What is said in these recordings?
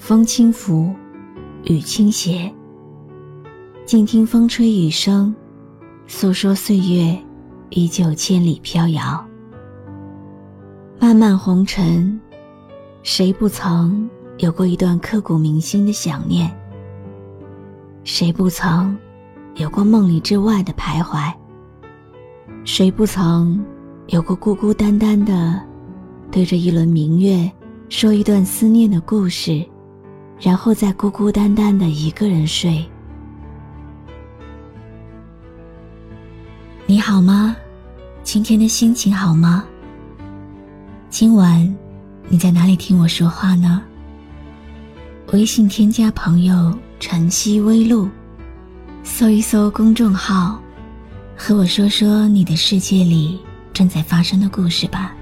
风轻拂，雨倾斜。静听风吹雨声，诉说岁月依旧千里飘摇。漫漫红尘，谁不曾有过一段刻骨铭心的想念？谁不曾有过梦里之外的徘徊？谁不曾有过孤孤单单的？对着一轮明月，说一段思念的故事，然后再孤孤单单的一个人睡。你好吗？今天的心情好吗？今晚你在哪里听我说话呢？微信添加朋友“晨曦微露”，搜一搜公众号，和我说说你的世界里正在发生的故事吧。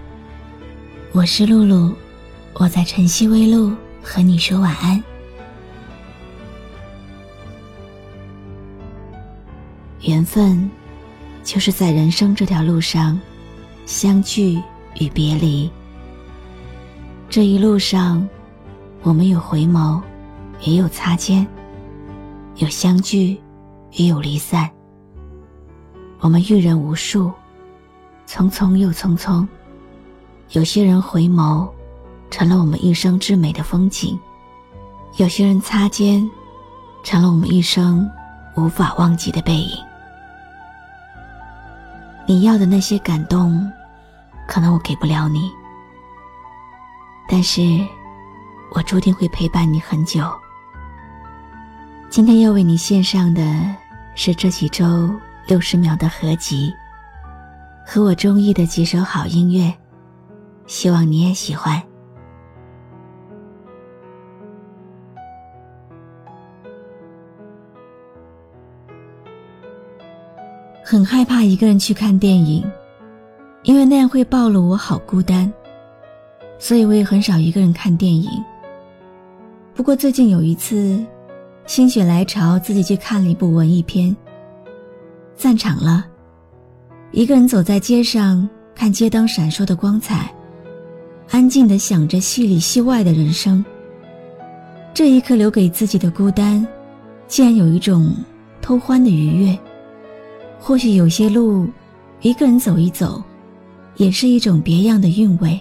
我是露露，我在晨曦微露和你说晚安。缘分，就是在人生这条路上，相聚与别离。这一路上，我们有回眸，也有擦肩，有相聚，也有离散。我们遇人无数，匆匆又匆匆。有些人回眸，成了我们一生之美的风景；有些人擦肩，成了我们一生无法忘记的背影。你要的那些感动，可能我给不了你，但是我注定会陪伴你很久。今天要为你献上的是这几周六十秒的合集，和我中意的几首好音乐。希望你也喜欢。很害怕一个人去看电影，因为那样会暴露我好孤单，所以我也很少一个人看电影。不过最近有一次，心血来潮，自己去看了一部文艺片，散场了，一个人走在街上，看街灯闪烁的光彩。安静的想着戏里戏外的人生。这一刻留给自己的孤单，竟然有一种偷欢的愉悦。或许有些路，一个人走一走，也是一种别样的韵味。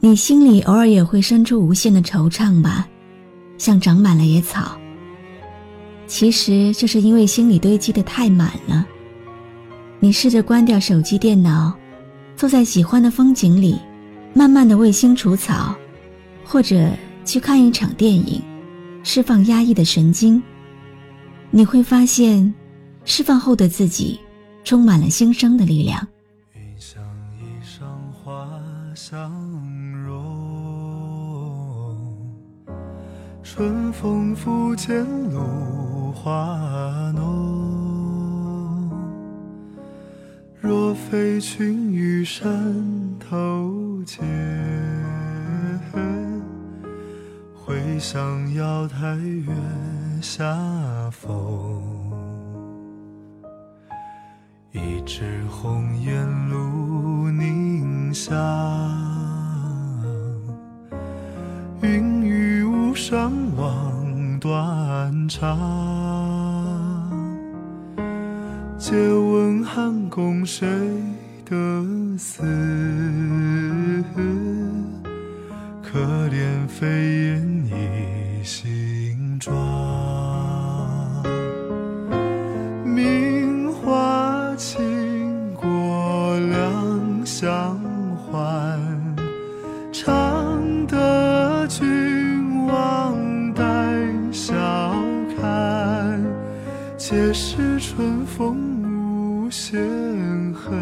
你心里偶尔也会生出无限的惆怅吧，像长满了野草。其实这是因为心里堆积的太满了。你试着关掉手机、电脑。坐在喜欢的风景里，慢慢的为心除草，或者去看一场电影，释放压抑的神经。你会发现，释放后的自己充满了新生的力量。云像衣裳花相融，春风拂槛露华浓。若非群玉山头见，会向瑶台月下风。一枝红艳露凝香，云雨巫山望断肠。借问汉宫谁皆是春风无限恨，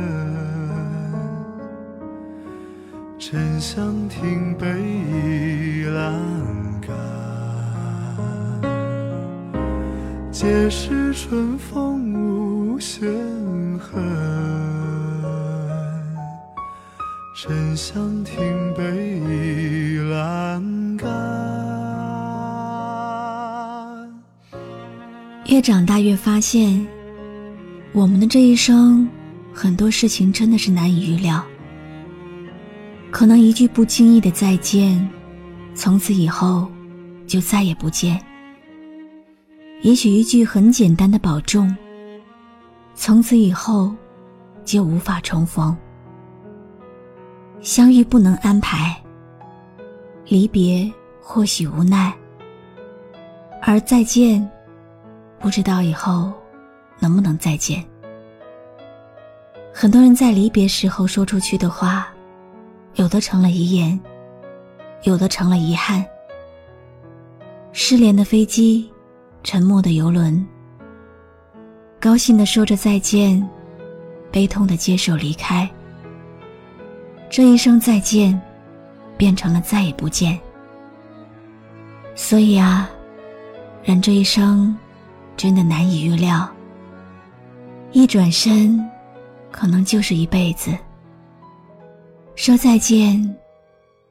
沉香亭北倚栏杆，皆是春风无限恨。沉香亭北倚越长大越发现，我们的这一生，很多事情真的是难以预料。可能一句不经意的再见，从此以后就再也不见；也许一句很简单的保重，从此以后就无法重逢。相遇不能安排，离别或许无奈，而再见，不知道以后能不能再见。很多人在离别时候说出去的话。有的成了遗言，有的成了遗憾。失联的飞机，沉默的游轮，高兴的说着再见，悲痛的接受离开。这一声再见，变成了再也不见。所以啊，人这一生，真的难以预料。一转身，可能就是一辈子。说再见，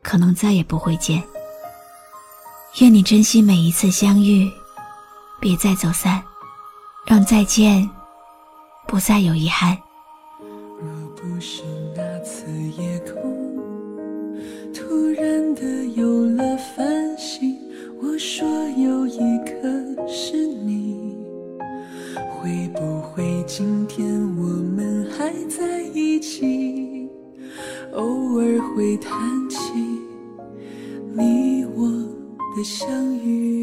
可能再也不会见。愿你珍惜每一次相遇，别再走散，让再见不再有遗憾。会不会今天我们还在一起？偶尔会谈起你我的相遇，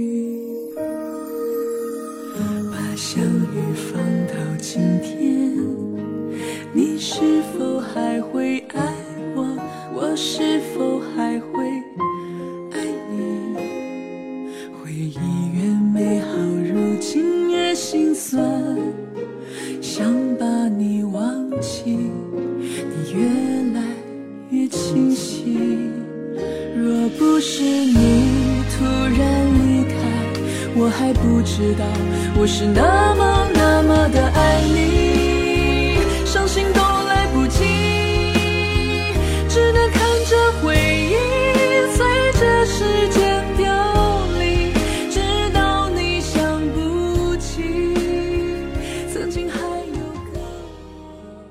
知道我是那么那么的爱你，伤心都来不及，只能看着回忆随着时间凋零，直到你想不起曾经还有个我。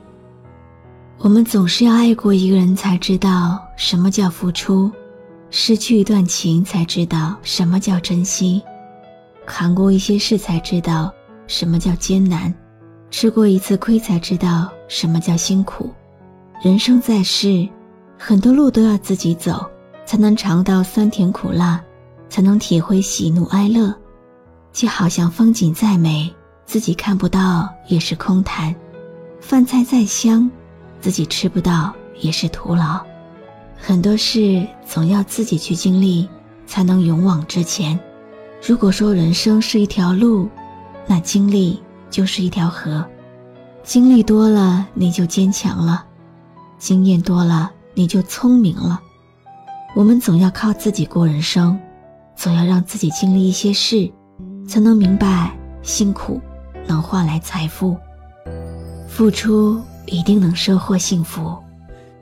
我们总是要爱过一个人，才知道什么叫付出；失去一段情，才知道什么叫珍惜；扛过一些事，才知道什么叫艰难；吃过一次亏，才知道什么叫辛苦。人生在世，很多路都要自己走，才能尝到酸甜苦辣，才能体会喜怒哀乐。就好像风景再美，自己看不到也是空谈；饭菜再香。自己吃不到也是徒劳，很多事总要自己去经历，才能勇往直前。如果说人生是一条路，那经历就是一条河。经历多了，你就坚强了；经验多了，你就聪明了。我们总要靠自己过人生，总要让自己经历一些事，才能明白辛苦能换来财富，付出。一定能收获幸福。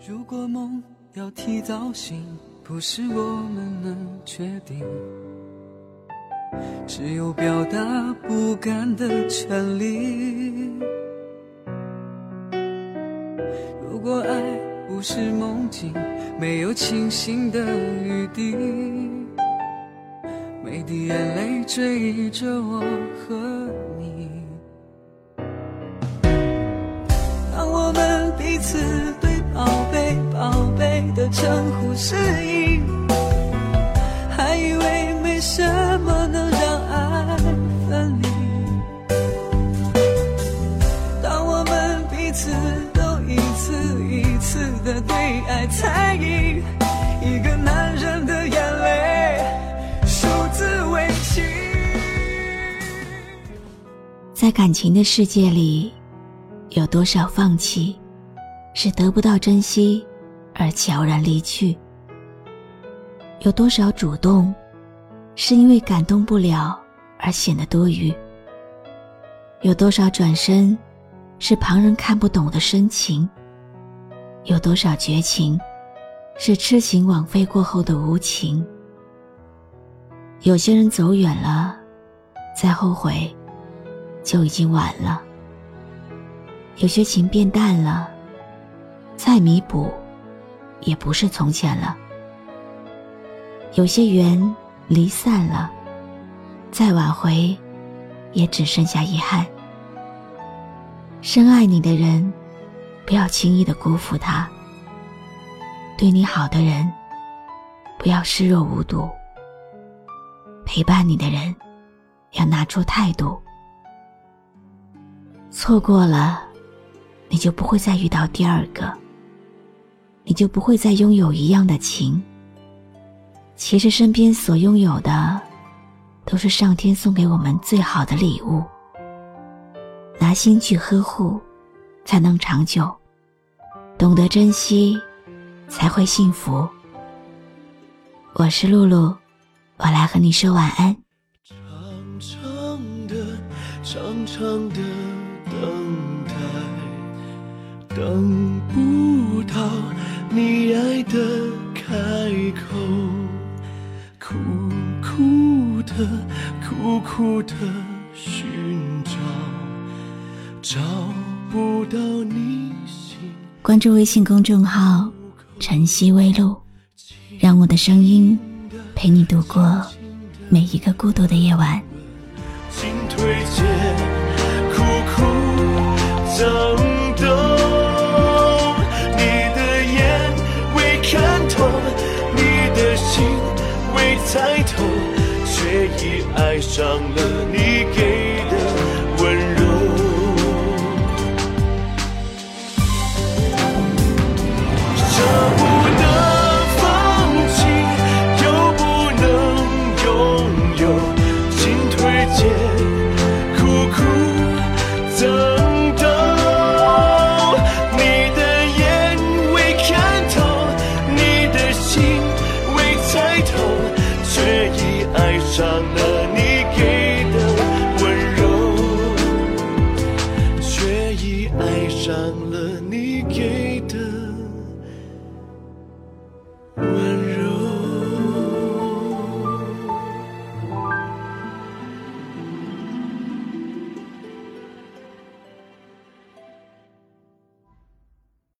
如果梦要提早醒，不是我们能决定，只有表达不甘的权利。如果爱不是梦境，没有清醒的余地，每滴眼泪追着我和你。当我们彼此对宝贝宝贝的称呼适应，还以为没什么次的对爱猜疑，一个男人的眼泪数字为情。在感情的世界里，有多少放弃？是得不到珍惜，而悄然离去。有多少主动，是因为感动不了而显得多余？有多少转身，是旁人看不懂的深情？有多少绝情，是痴情枉费过后的无情？有些人走远了，再后悔，就已经晚了。有些情变淡了，再弥补，也不是从前了。有些缘离散了，再挽回，也只剩下遗憾。深爱你的人，不要轻易的辜负他；对你好的人，不要视若无睹。陪伴你的人，要拿出态度。错过了，你就不会再遇到第二个，你就不会再拥有一样的情。其实身边所拥有的，都是上天送给我们最好的礼物。拿心去呵护，才能长久；懂得珍惜，才会幸福。我是露露。我来和你说晚安。长长的、长长的等待，等不到你爱的开口，苦苦的、苦苦的关注微信公众号“晨曦微露”，让我的声音。陪你度过每一个孤独的夜晚。进退间，苦苦等待，你的眼未看透，你的心未猜透，却已爱上了爱上了你给